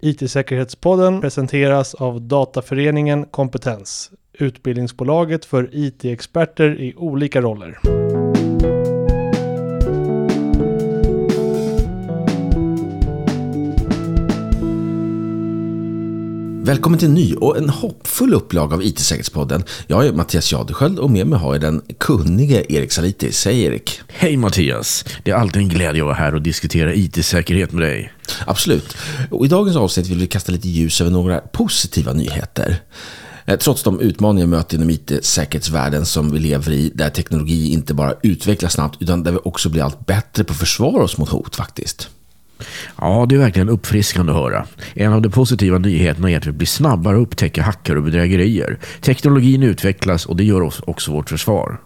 IT-säkerhetspodden presenteras av Dataföreningen Kompetens, utbildningsbolaget för IT-experter i olika roller. Välkommen till en ny och en hoppfull upplaga av IT-säkerhetspodden. Jag är Mattias Jadesköld och med mig har jag den kunnige Erik Salitis. Hej Erik! Hej Mattias! Det är alltid en glädje att vara här och diskutera IT-säkerhet med dig. Absolut. Och I dagens avsnitt vill vi kasta lite ljus över några positiva nyheter. Eh, trots de utmaningar vi möter inom IT-säkerhetsvärlden som vi lever i, där teknologi inte bara utvecklas snabbt, utan där vi också blir allt bättre på att försvara oss mot hot faktiskt. Ja, det är verkligen uppfriskande att höra. En av de positiva nyheterna är att vi blir snabbare att upptäcka hackar och bedrägerier. Teknologin utvecklas och det gör också vårt försvar.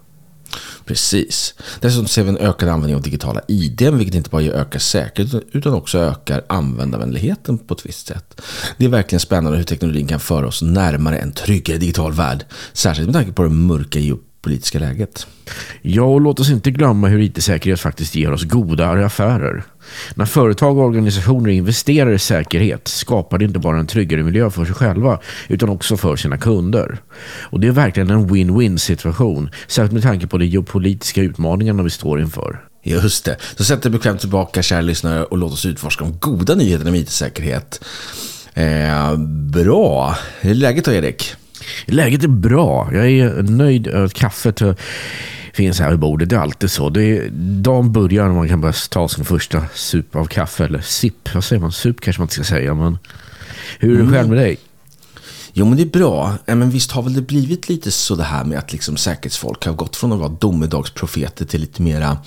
Precis. Dessutom ser vi en ökad användning av digitala ID, vilket inte bara ökar säkerheten utan också ökar användarvänligheten på ett visst sätt. Det är verkligen spännande hur teknologin kan föra oss närmare en tryggare digital värld, särskilt med tanke på det mörka geopolitiska läget. Ja, och låt oss inte glömma hur IT-säkerhet faktiskt ger oss godare affärer. När företag och organisationer investerar i säkerhet skapar det inte bara en tryggare miljö för sig själva utan också för sina kunder. Och Det är verkligen en win-win situation, särskilt med tanke på de geopolitiska utmaningarna vi står inför. Just det. Så sätt dig bekvämt tillbaka, kära lyssnare, och låt oss utforska de goda nyheterna om IT-säkerhet. Eh, bra. Hur är läget då, Erik? Läget är bra. Jag är nöjd över att kaffet finns här vid bordet. Det är alltid så. Det är, dagen börjar när man kan börja ta sin första sup av kaffe. Eller sipp, vad säger man? Sup kanske man inte ska säga. Men hur är det mm. själv med dig? Jo, men det är bra. Men visst har väl det blivit lite så det här med att liksom säkerhetsfolk har gått från att vara domedagsprofeter till lite mera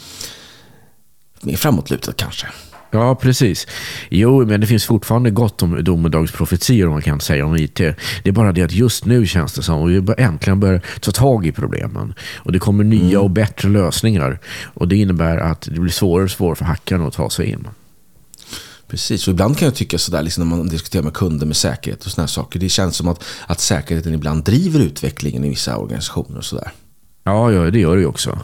mer framåtlutat kanske. Ja, precis. Jo, men det finns fortfarande gott om domedagsprofetior om man kan säga om IT. Det är bara det att just nu känns det som att vi äntligen börjar ta tag i problemen. Och det kommer nya mm. och bättre lösningar. Och det innebär att det blir svårare och svårare för hackarna att ta sig in. Precis, och ibland kan jag tycka sådär liksom när man diskuterar med kunder med säkerhet och sådana saker. Det känns som att, att säkerheten ibland driver utvecklingen i vissa organisationer och sådär. Ja, ja, det gör det ju också.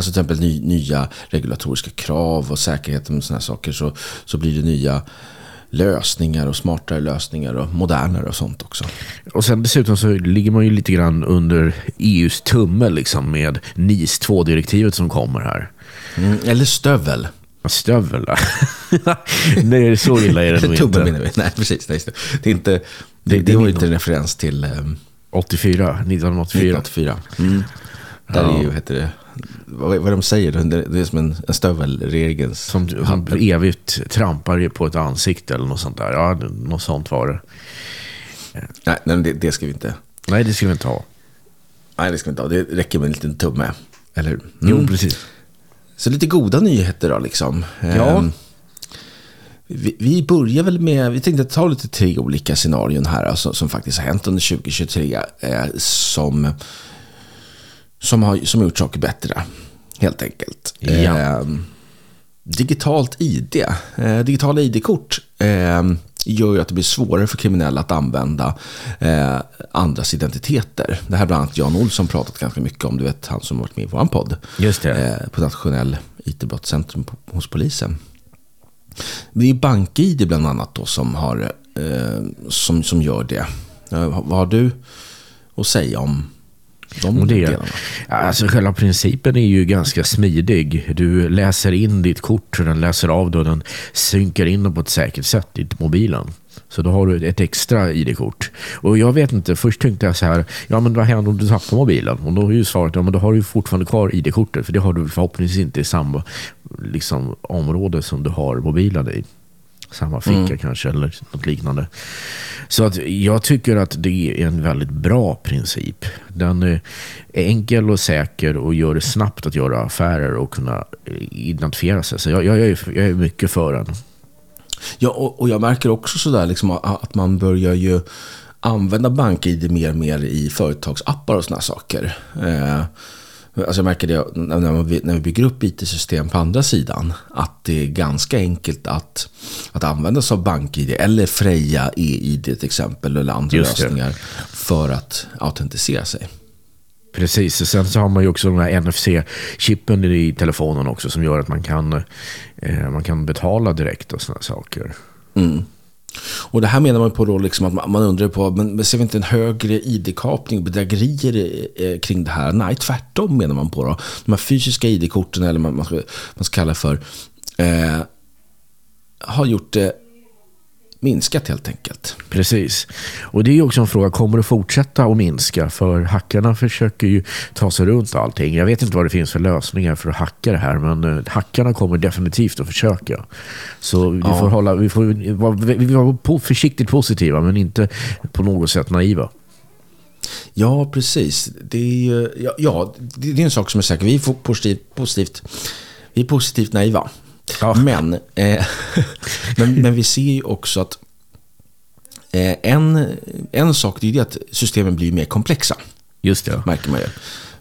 Alltså till exempel ny, nya regulatoriska krav och säkerhet och sådana saker. Så, så blir det nya lösningar och smartare lösningar och modernare och sånt också. Och sen dessutom så ligger man ju lite grann under EUs tumme liksom med NIS 2-direktivet som kommer här. Mm, eller stövel. Stövel? Nej, så illa är det nog inte. menar vi. Nej, precis. Nej, det, är inte, det, det, det var inte en referens till... Um, 84, 1984. 1984. Mm. Där ja. är ju, heter det, vad, vad de säger, det är som en, en stövelregel. Som, som evigt trampar på ett ansikte eller något sånt där. Ja, något sånt var det. Nej, nej det, det ska vi inte. Nej, det ska vi inte ha. Nej, det ska vi inte ha. Det räcker med en liten tumme. Eller mm. Jo, precis. Så lite goda nyheter då liksom. Ja. Ehm, vi, vi börjar väl med, vi tänkte ta lite tre olika scenarion här alltså, som faktiskt har hänt under 2023. Eh, som som har, som gjort saker bättre. Helt enkelt. Ja. Eh, digitalt ID, eh, digitala ID-kort eh, gör ju att det blir svårare för kriminella att använda eh, andras identiteter. Det här har bland annat Jan Olsson pratat ganska mycket om. Du vet, han som varit med i vår podd. Just det. Eh, på Nationell IT-brottscentrum hos polisen. Det är BankID bland annat då som, har, eh, som, som gör det. vad har du att säga om de det, alltså själva principen är ju ganska smidig. Du läser in ditt kort, den läser av det och den synkar in det på ett säkert sätt i mobilen. Så då har du ett extra ID-kort. Och jag vet inte, först tänkte jag så här, ja men vad händer om du tappar mobilen? Och då är ju svaret, ja men då har du fortfarande kvar ID-kortet. För det har du förhoppningsvis inte i samma liksom, område som du har mobilen i samma ficka mm. kanske eller något liknande. Så att jag tycker att det är en väldigt bra princip. Den är enkel och säker och gör det snabbt att göra affärer och kunna identifiera sig. Så jag, jag, är, jag är mycket för den. Ja, och, och jag märker också sådär liksom att man börjar ju använda BankID mer och mer i företagsappar och sådana saker. Eh, Alltså jag märker det när vi bygger upp IT-system på andra sidan. Att det är ganska enkelt att, att använda sig av BankID eller Freja e-ID till exempel. Eller andra lösningar för att autentisera sig. Precis, och sen så har man ju också den här NFC-chippen i telefonen också som gör att man kan, eh, man kan betala direkt och sådana saker. Mm. Och det här menar man på då liksom att man, man undrar på, men ser vi inte en högre ID-kapning och bedrägerier eh, kring det här? Nej, tvärtom menar man på då. De här fysiska ID-korten, eller vad man, ska, man ska kalla för, eh, har gjort det minskat helt enkelt. Precis. Och det är också en fråga, kommer det fortsätta att minska? För hackarna försöker ju ta sig runt allting. Jag vet inte vad det finns för lösningar för att hacka det här, men uh, hackarna kommer definitivt att försöka. Så vi ja. får hålla, vi får vara, vi vara försiktigt positiva, men inte på något sätt naiva. Ja, precis. Det är, ja, ja, det är en sak som är säker. Vi är positivt, positivt, vi är positivt naiva. Ja. Men, eh, men, men vi ser ju också att eh, en, en sak är att systemen blir mer komplexa. Just det. Märker man ju.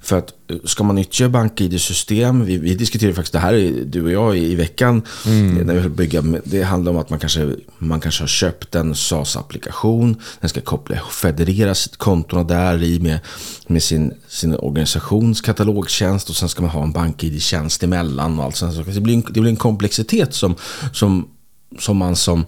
För att eh, ska man nyttja BankID-system, vi, vi diskuterade faktiskt det här du och jag i, i veckan, mm. när vi bygga, det handlar om att man kanske, man kanske har köpt en SAS-applikation, den ska koppla, federera kontona där i med, med sin, sin organisations katalogtjänst och sen ska man ha en BankID-tjänst emellan och allt sånt. Det blir en, det blir en komplexitet som, som, som man som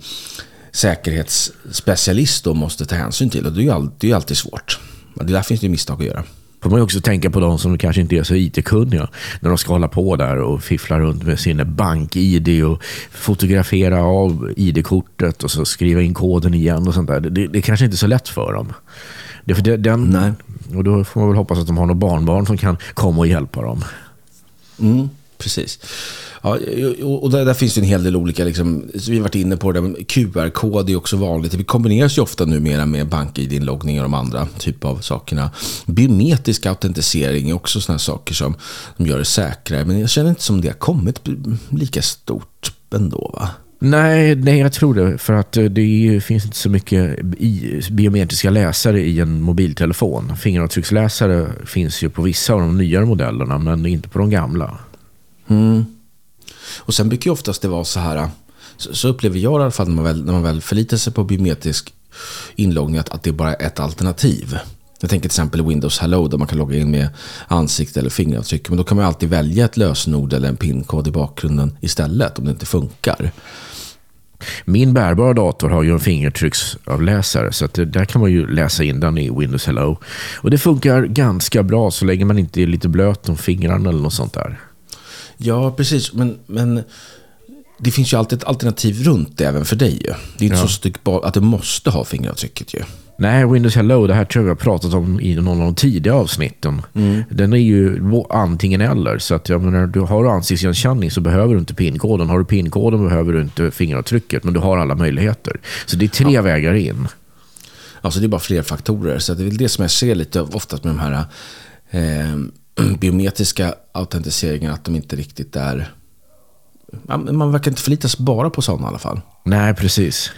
säkerhetsspecialist då måste ta hänsyn till och det är ju alltid, alltid svårt. Det där finns det misstag att göra får man också tänka på de som kanske inte är så IT-kunniga. När de ska hålla på där och fiffla runt med sin bank-ID och fotografera av ID-kortet och så skriva in koden igen och sånt där. Det, det är kanske inte är så lätt för dem. Det, för den, Nej. Och då får man väl hoppas att de har några barnbarn som kan komma och hjälpa dem. Mm, precis. Ja, och där, där finns det en hel del olika, liksom, vi har varit inne på det, QR-kod är också vanligt. Det kombineras ju ofta numera med bank-id-inloggning och de andra typer av sakerna. Biometrisk autentisering är också sådana saker som, som gör det säkrare. Men jag känner inte som det har kommit lika stort ändå va? Nej, nej, jag tror det. För att det finns inte så mycket biometriska läsare i en mobiltelefon. Fingeravtrycksläsare finns ju på vissa av de nyare modellerna, men inte på de gamla. Mm. Och sen brukar ju oftast det vara så här, så, så upplever jag i alla fall när man väl, när man väl förlitar sig på biometrisk inloggning, att, att det är bara ett alternativ. Jag tänker till exempel Windows Hello där man kan logga in med ansikte eller fingeravtryck. Men då kan man alltid välja ett lösenord eller en pinkod i bakgrunden istället om det inte funkar. Min bärbara dator har ju en fingertrycksavläsare så att där kan man ju läsa in den i Windows Hello. Och det funkar ganska bra så länge man inte är lite blöt om fingrarna eller något sånt där. Ja, precis. Men, men det finns ju alltid ett alternativ runt det även för dig. Ju. Det är inte ja. så att du måste ha fingeravtrycket ju. Nej, Windows Hello, det här tror jag vi har pratat om i någon av de tidiga avsnitten. Mm. Den är ju antingen eller. Så att jag menar, du har ansiktsigenkänning så behöver du inte pinkoden. Har du pinkoden behöver du inte fingeravtrycket, men du har alla möjligheter. Så det är tre ja. vägar in. Alltså det är bara fler faktorer. Så det är väl det som jag ser lite oftast med de här eh, biometriska autentiseringen att de inte riktigt är... Man verkar inte förlita sig bara på sådana i alla fall. Nej, precis.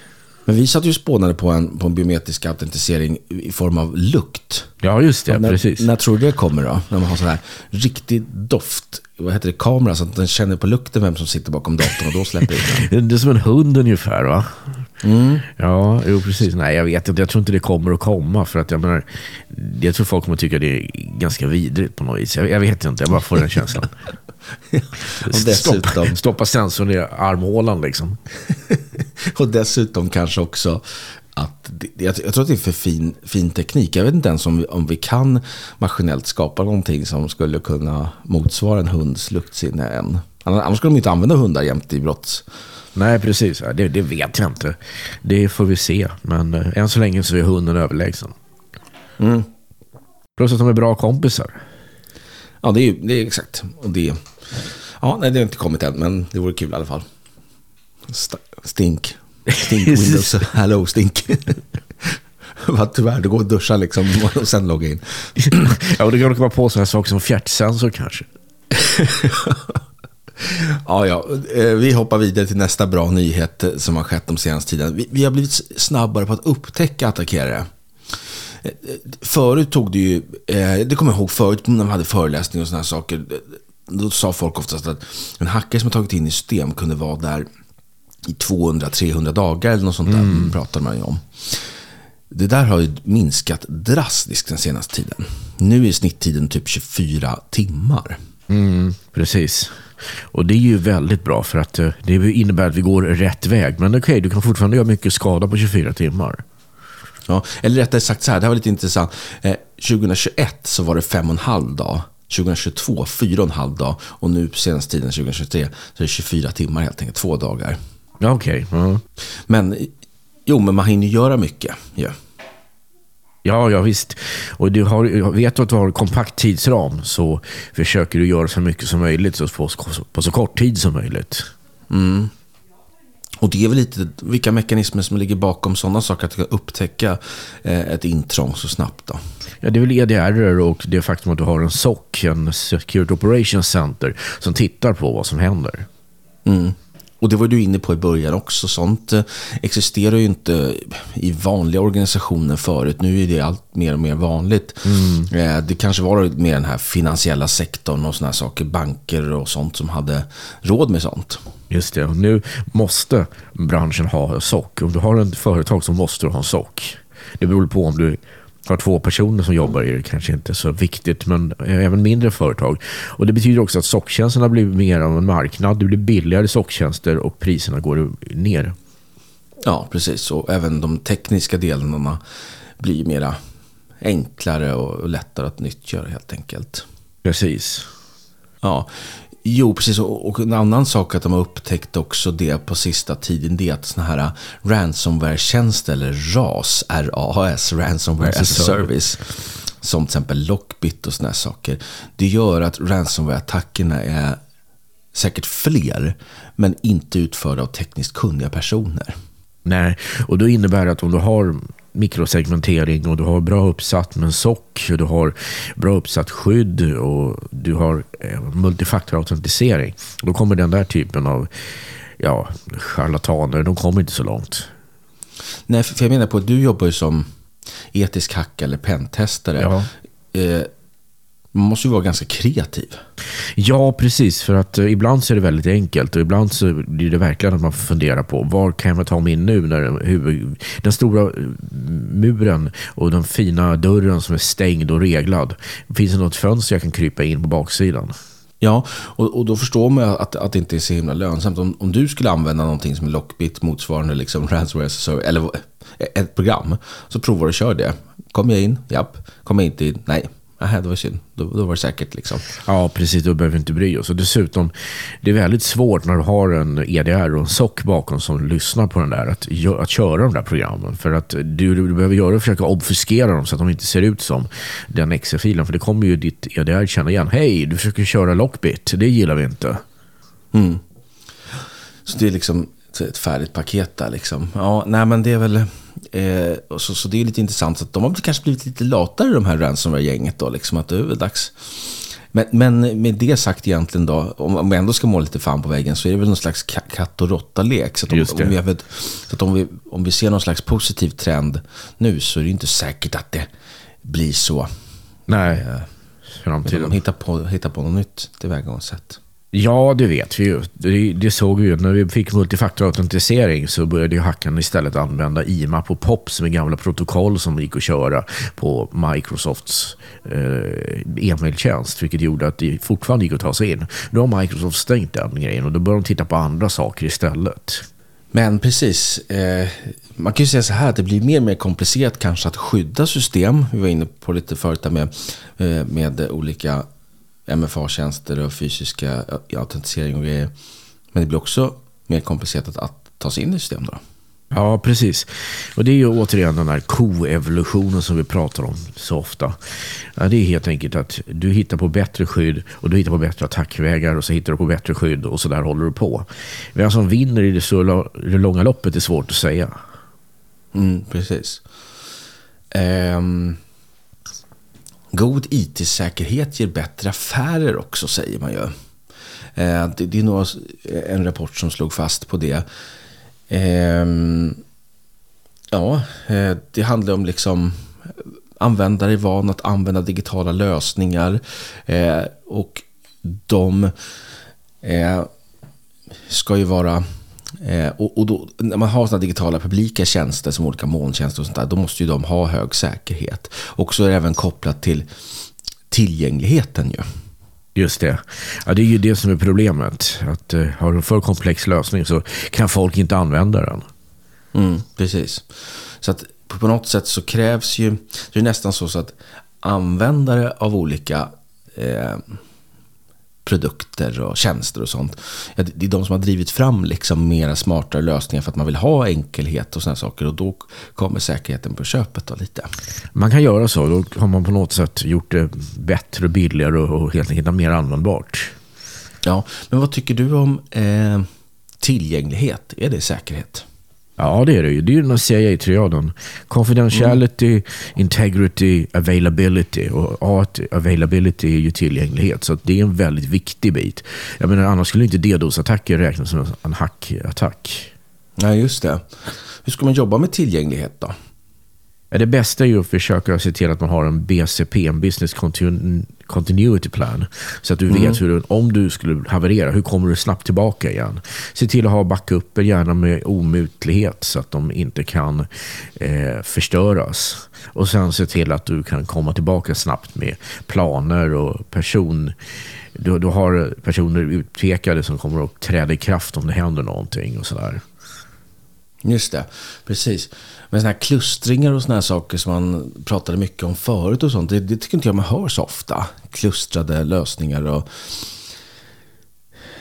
Men vi satt ju spånade på en, på en biometrisk autentisering i form av lukt. Ja, just det. när, precis. När tror du det kommer då? När man har sån här riktig doft, vad heter det, kamera, så att den känner på lukten vem som sitter bakom datorn och då släpper in den. Det är som en hund ungefär va? Mm. Ja, jo precis. Nej, jag vet inte. Jag tror inte det kommer att komma. För att jag menar, jag tror folk kommer tycka det är ganska vidrigt på något vis. Jag, jag vet inte, jag bara får den känslan. Stoppa, stoppa sensorn i armhålan liksom. och dessutom kanske också att jag, jag, tror att det är för fin, fin teknik. Jag vet inte ens om vi, om vi kan maskinellt skapa någonting som skulle kunna motsvara en hunds luktsinne än. Annars skulle de inte använda hundar jämt i brotts Nej, precis. Det, det, vet jag inte. Det får vi se. Men eh, än så länge så är hunden överlägsen. Mm. Plus att de är bra kompisar. Ja, det är, det är exakt. Och det, ja, nej, det har inte kommit än, men det vore kul i alla fall. St stink. Stink Windows. Hello, stink. Tyvärr, det går att duscha liksom och sen logga in. ja, och det kan komma på sådana saker som fjärtsensor kanske. Ja, ja. Eh, vi hoppar vidare till nästa bra nyhet eh, som har skett de senaste tiden. Vi, vi har blivit snabbare på att upptäcka attackerare. Eh, förut tog det ju, det kommer jag ihåg förut när man hade föreläsningar och sådana saker. Då sa folk oftast att en hackare som har tagit in i system kunde vara där i 200-300 dagar eller något sånt där. Mm. pratar man ju om. Det där har ju minskat drastiskt den senaste tiden. Nu är snitttiden typ 24 timmar. Mm, precis. Och det är ju väldigt bra för att eh, det innebär att vi går rätt väg. Men okej, okay, du kan fortfarande göra mycket skada på 24 timmar. Ja, eller rättare sagt så här, det här var lite intressant. Eh, 2021 så var det fem och en halv dag. 2022 fyra och en halv dag. Och nu senaste tiden 2023 så är det 24 timmar helt enkelt, två dagar. Ja, okej. Okay. Mm. Men, jo, men man hinner göra mycket. Ja. Ja, ja visst. Och du har, vet du att du har kompakt tidsram så försöker du göra så mycket som möjligt så på, på så kort tid som möjligt. Mm. Och det är väl lite vilka mekanismer som ligger bakom sådana saker, att upptäcka eh, ett intrång så snabbt då? Ja, det är väl EDR och det faktum att du har en SOC, en Security Operations Center, som tittar på vad som händer. Mm. Och det var du inne på i början också. Sånt eh, existerar ju inte i vanliga organisationer förut. Nu är det allt mer och mer vanligt. Mm. Eh, det kanske var mer den här finansiella sektorn och sådana saker. Banker och sånt som hade råd med sånt. Just det. Nu måste branschen ha SOC. Om du har ett företag så måste du ha en SOC. Det beror på om du har två personer som jobbar i det kanske inte är så viktigt, men även mindre företag. Och Det betyder också att socktjänsterna blir mer av en marknad. Det blir billigare socktjänster och priserna går ner. Ja, precis. Och även de tekniska delarna blir mera enklare och lättare att nyttja helt enkelt. Precis. Ja, Jo, precis. Och en annan sak att de har upptäckt också det på sista tiden, det är att sådana här ransomware-tjänster, eller RAS, RAS, Ransomware as a Service, som till exempel Lockbit och sådana saker, det gör att ransomware-attackerna är säkert fler, men inte utförda av tekniskt kunniga personer. Nej, och då innebär det att om du har mikrosegmentering och du har bra uppsatt med en SOC, och du har bra uppsatt skydd och du har eh, multifaktorautentisering. Då kommer den där typen av ja, charlataner, de kommer inte så långt. Nej, för jag menar på att du jobbar ju som etisk hack eller pentestare. Ja. Eh, man måste ju vara ganska kreativ. Ja, precis. För att uh, ibland så är det väldigt enkelt och ibland så blir det verkligen att man funderar på var kan jag ta mig in nu när huvud, den stora eh, muren och den fina dörren som är stängd och reglad. Finns det något fönster jag kan krypa in på baksidan? Ja, och, och då förstår man att, att det inte är så himla lönsamt. Om, om du skulle använda någonting som är Lockbit motsvarande liksom ransomware eller ett program, så provar och kör det. Kommer jag in? Japp. Kommer jag inte in? Nej. Nej, det var synd. Då, då, var det säkert. Liksom. Ja, precis. Då behöver vi inte bry oss. Och dessutom, det är väldigt svårt när du har en EDR och en SOC bakom som lyssnar på den där, att, att köra de där programmen. För att du, du behöver göra försöka obfuskera dem så att de inte ser ut som den exe-filen. För det kommer ju ditt EDR känna igen. Hej, du försöker köra Lockbit. Det gillar vi inte. Mm. Så det är liksom ett färdigt paket där liksom. Ja, nej men det är väl... Eh, så, så det är lite intressant. Så de har kanske blivit lite latare de här ransomware-gänget då. Liksom att det är väl dags. Men, men med det sagt egentligen då, om, om ändå ska måla lite fan på väggen så är det väl någon slags katt och råtta-lek. Så, att om, om, vi, så att om, vi, om vi ser någon slags positiv trend nu så är det inte säkert att det blir så. Nej, eh, framtiden. De hittar på, hittar på något nytt tillvägagångssätt. Ja, det vet vi ju. Det, det såg vi ju. När vi fick multifaktorautentisering så började ju hackarna istället använda IMAP och POP som är gamla protokoll som gick att köra på Microsofts eh, e-mailtjänst, vilket gjorde att det fortfarande gick att ta sig in. Nu har Microsoft stängt den grejen och då börjar de titta på andra saker istället. Men precis, eh, man kan ju säga så här att det blir mer och mer komplicerat kanske att skydda system. Vi var inne på lite förut med, eh, med olika MFA-tjänster och fysiska autentisering och grejer. Men det blir också mer komplicerat att ta sig in i systemet. Då. Ja, precis. Och det är ju återigen den här koevolutionen som vi pratar om så ofta. Ja, det är helt enkelt att du hittar på bättre skydd och du hittar på bättre attackvägar och så hittar du på bättre skydd och så där håller du på. Vem som vinner i det, så, det långa loppet är svårt att säga. Mm, precis. Um, God IT-säkerhet ger bättre affärer också, säger man ju. Eh, det är nog en rapport som slog fast på det. Ehm, ja, eh, det handlar om liksom användare är van att använda digitala lösningar eh, och de ska ju vara Eh, och, och då, när man har sådana digitala publika tjänster som olika molntjänster och sånt där, då måste ju de ha hög säkerhet. Och så är det även kopplat till tillgängligheten ju. Just det. Ja, det är ju det som är problemet. Att uh, har du en för komplex lösning så kan folk inte använda den. Mm, precis. Så att på något sätt så krävs ju, det är nästan så, så att användare av olika eh, produkter och tjänster och sånt. Ja, det är de som har drivit fram liksom mera smartare lösningar för att man vill ha enkelhet och sådana saker. Och då kommer säkerheten på köpet då lite. Man kan göra så. Då har man på något sätt gjort det bättre, billigare och helt enkelt mer användbart. Ja, men vad tycker du om eh, tillgänglighet? Är det säkerhet? Ja, det är det ju. Det är ju den här CIA-triaden. Confidentiality, mm. integrity, availability. Och A, availability är ju tillgänglighet. Så det är en väldigt viktig bit. Jag menar, annars skulle inte DDoS-attacker räknas som en hackattack. Nej, just det. Hur ska man jobba med tillgänglighet då? Det bästa är ju att försöka se till att man har en BCP, en Business Continuity Plan. Så att du mm. vet hur, om du skulle haverera, hur kommer du snabbt tillbaka igen? Se till att ha backuper, gärna med omutlighet så att de inte kan eh, förstöras. Och sen se till att du kan komma tillbaka snabbt med planer och person du, du har personer utpekade som kommer att träda i kraft om det händer någonting och sådär. Just det, precis. Men sådana här klustringar och sådana här saker som man pratade mycket om förut och sånt, det, det tycker inte jag man hör så ofta. Klustrade lösningar och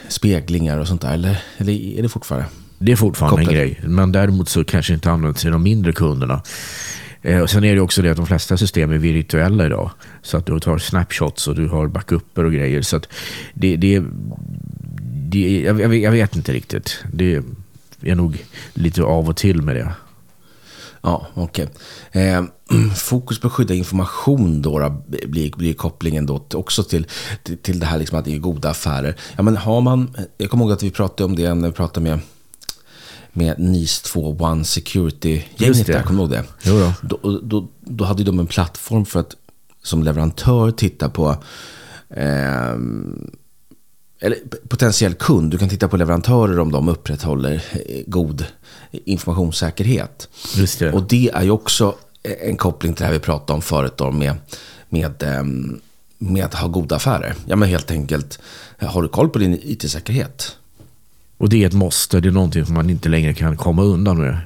speglingar och sånt där. Eller, eller är det fortfarande? Det är fortfarande kopplat? en grej, men däremot så kanske inte används i de mindre kunderna. Eh, och sen är det också det att de flesta system är virtuella idag. Så att du tar snapshots och du har backuper och grejer. Så att det, det, det jag, jag, vet inte riktigt. Det är nog lite av och till med det. Ja, okej. Okay. Eh, fokus på att skydda information då, blir, blir kopplingen då också till, till, till det här liksom att det är goda affärer. Ja, men har man, jag kommer ihåg att vi pratade om det när vi pratade med med NIS 2 One Security-gänget där, kommer du ihåg det? Jo då. Då, då, då hade de en plattform för att som leverantör titta på eh, eller potentiell kund, du kan titta på leverantörer om de upprätthåller eh, god informationssäkerhet. Det. Och det är ju också en koppling till det här vi pratade om förut då med, med, ehm, med att ha goda affärer. Ja men helt enkelt, har du koll på din IT-säkerhet? Och det är ett måste, det är någonting som man inte längre kan komma undan med.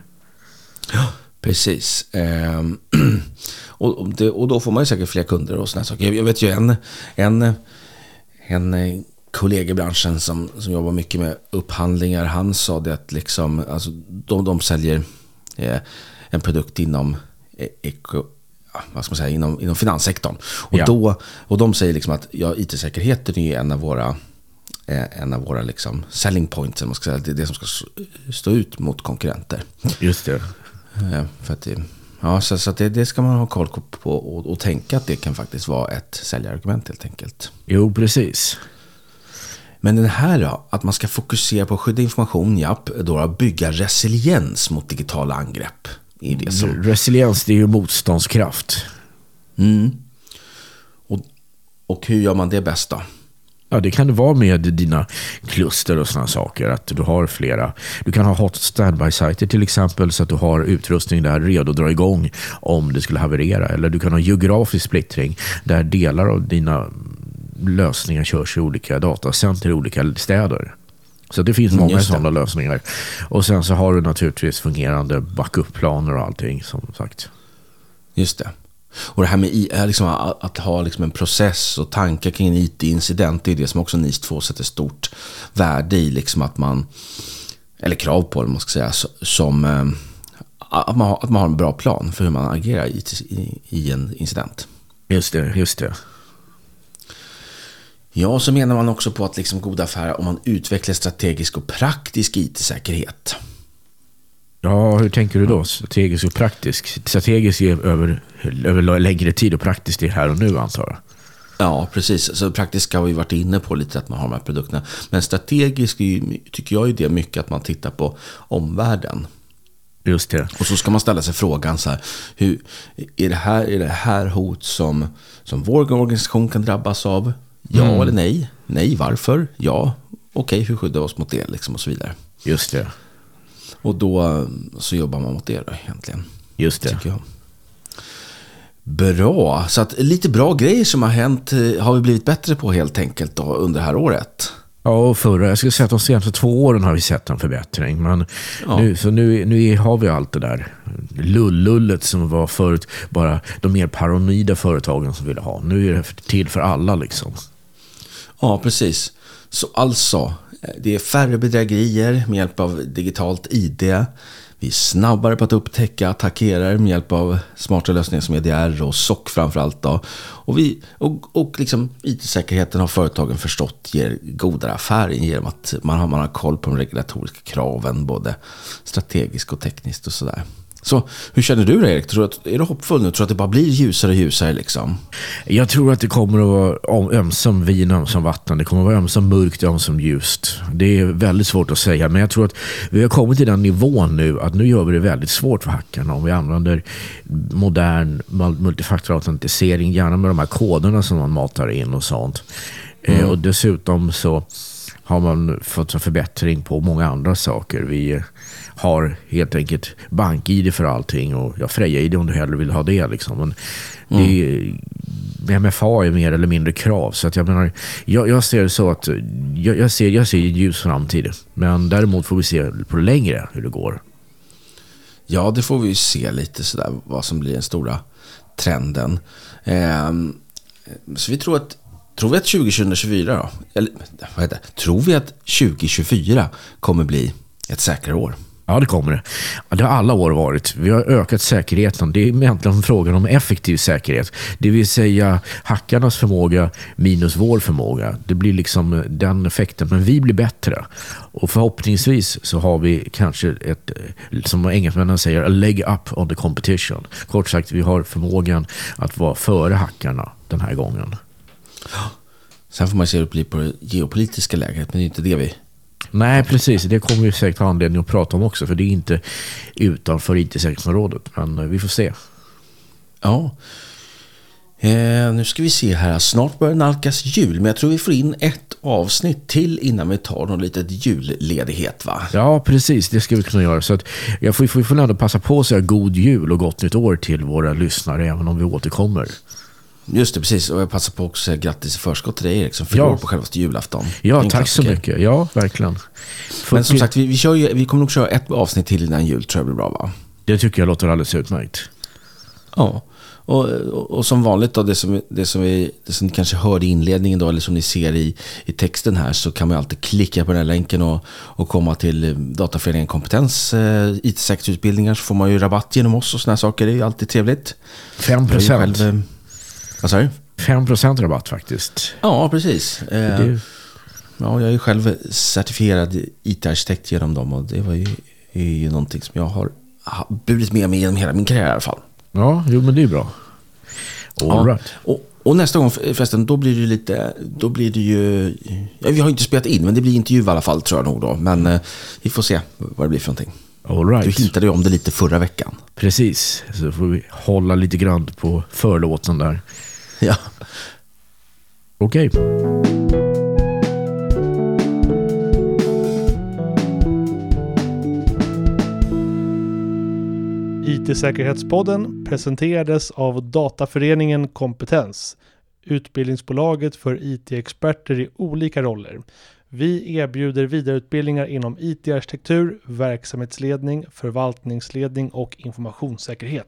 Ja, precis. Ehm, och, det, och då får man ju säkert fler kunder och sådana saker. Jag vet ju en, en, en kollega i branschen som, som jobbar mycket med upphandlingar, han sa det att liksom, alltså, de, de säljer eh, en produkt inom eh, eko, vad ska man säga, inom, inom finanssektorn. Och, ja. då, och de säger liksom att ja, it-säkerheten är en av våra, eh, en av våra liksom selling points, man ska säga. det är det som ska stå ut mot konkurrenter. Just det. Eh, för att det, ja, så, så det, det, ska man ha koll på och, och tänka att det kan faktiskt vara ett säljargument helt enkelt. Jo, precis. Men den här då, att man ska fokusera på att skydda information, japp, då bygga resiliens mot digitala angrepp. Det som... Resiliens, det är ju motståndskraft. Mm. Och, och hur gör man det bäst då? Ja, det kan det vara med dina kluster och sådana saker. Att du har flera. Du kan ha hot standby-sajter till exempel så att du har utrustning där redo att dra igång om det skulle haverera. Eller du kan ha geografisk splittring där delar av dina lösningar körs i olika datacenter i olika städer. Så det finns många sådana lösningar. Och sen så har du naturligtvis fungerande backup-planer och allting som sagt. Just det. Och det här med liksom, att ha liksom en process och tankar kring en IT-incident, det är det som också NIS 2 sätter stort värde i. Liksom att man, eller krav på det, man ska säga, som eh, att man, har, att man har en bra plan för hur man agerar i, i, i en incident. Just det, just det. Ja, så menar man också på att liksom goda affärer om man utvecklar strategisk och praktisk IT-säkerhet. Ja, hur tänker du då? Strategisk och praktisk? Strategisk är över, över längre tid och praktiskt är här och nu antar jag. Ja, precis. Så praktiskt har vi varit inne på lite att man har de här produkterna. Men strategiskt tycker jag är det mycket att man tittar på omvärlden. Just det. Och så ska man ställa sig frågan så här. Hur, är, det här är det här hot som, som vår organisation kan drabbas av? Ja mm. eller nej? Nej, varför? Ja, okej, hur skyddar vi oss mot det? Liksom, och så vidare. Just det. Och då så jobbar man mot det då, egentligen. Just det. Tycker jag. Bra, så att lite bra grejer som har hänt eh, har vi blivit bättre på helt enkelt då, under det här året. Ja, och förra, jag skulle säga att de senaste två åren har vi sett en förbättring. Men ja. nu, så nu, nu har vi allt det där lullullet som var förut bara de mer paranoida företagen som ville ha. Nu är det till för alla liksom. Ja, precis. Så alltså, eh, det är färre bedrägerier med hjälp av digitalt ID. Vi är snabbare på att upptäcka attackerare med hjälp av smarta lösningar som EDR och SOC framförallt. Då. Och, vi, och, och liksom IT-säkerheten har företagen förstått ger godare affärer genom att man har, man har koll på de regulatoriska kraven både strategiskt och tekniskt och sådär. Så hur känner du dig Erik? Tror att, är du hoppfull nu? Tror du att det bara blir ljusare och ljusare? Liksom? Jag tror att det kommer att vara ömsom vin, ömsom vatten. Det kommer att vara ömsom mörkt, ömsom ljust. Det är väldigt svårt att säga. Men jag tror att vi har kommit till den nivån nu att nu gör vi det väldigt svårt för hackarna om vi använder modern multifaktorautentisering, gärna med de här koderna som man matar in och sånt. Eh, mm. Och dessutom så har man fått en förbättring på många andra saker. Vi har helt enkelt bank-id för allting och ja, Freja-id om du hellre vill ha det. Liksom. Men mm. det, MFA är mer eller mindre krav. Så att jag, menar, jag, jag ser det så att jag, jag, ser, jag ser en ljus framtid. Men däremot får vi se på längre hur det går. Ja, det får vi ju se lite sådär vad som blir den stora trenden. Eh, så vi tror att Tror vi att 2024 då? Eller vad heter det? Tror vi att 2024 kommer bli ett säkrare år? Ja, det kommer det. Det har alla år varit. Vi har ökat säkerheten. Det är egentligen frågan om effektiv säkerhet. Det vill säga hackarnas förmåga minus vår förmåga. Det blir liksom eh, den effekten. Men vi blir bättre. Och förhoppningsvis så har vi kanske ett, eh, som engelsmännen säger, a leg up on the competition. Kort sagt, vi har förmågan att vara före hackarna den här gången. Sen får man se hur det blir på det geopolitiska läget, men det är inte det vi Nej, precis. Det kommer vi säkert ha anledning att prata om också. För det är inte utanför IT-säkerhetsområdet. Men eh, vi får se. Ja. Eh, nu ska vi se här. Snart börjar nalkas jul. Men jag tror vi får in ett avsnitt till innan vi tar någon litet julledighet va? Ja, precis. Det ska vi kunna göra. Så att jag får, vi får ändå passa på att säga god jul och gott nytt år till våra lyssnare. Även om vi återkommer. Just det, precis. Och jag passar på att säga grattis i förskott till dig Erik som fyller ja. på självaste julafton. Ja, tack klassiker. så mycket. Ja, verkligen. Men som sagt, vi, vi, kör ju, vi kommer nog köra ett avsnitt till innan jul, tror jag blir bra va? Det tycker jag låter alldeles utmärkt. Ja, och, och, och, som vanligt då, det som, det, som vi, det som ni kanske hörde i inledningen då, eller som ni ser i, i texten här, så kan man alltid klicka på den här länken och, och komma till Dataföreningen Kompetens eh, IT-säkerhetsutbildningar, så får man ju rabatt genom oss och sådana saker. Det är ju alltid trevligt. 5 procent. Vad sa du? 5% rabatt faktiskt. Ja, precis. Eh, ja, jag är själv certifierad IT-arkitekt genom dem och det var ju, är ju någonting som jag har burit med mig genom hela min karriär i alla fall. Ja, jo men det är bra. All ja, right. och, och, nästa gång förresten, då blir det lite, då blir det ju, ja, vi har inte spelat in, men det blir intervju i alla fall tror jag nog då. Men eh, vi får se vad det blir för någonting. All right. Du hintade ju om det lite förra veckan. Precis, så får vi hålla lite grann på förlåten där. Ja. Okej. Okay. IT-säkerhetspodden presenterades av Dataföreningen Kompetens, utbildningsbolaget för IT-experter i olika roller. Vi erbjuder vidareutbildningar inom IT-arkitektur, verksamhetsledning, förvaltningsledning och informationssäkerhet.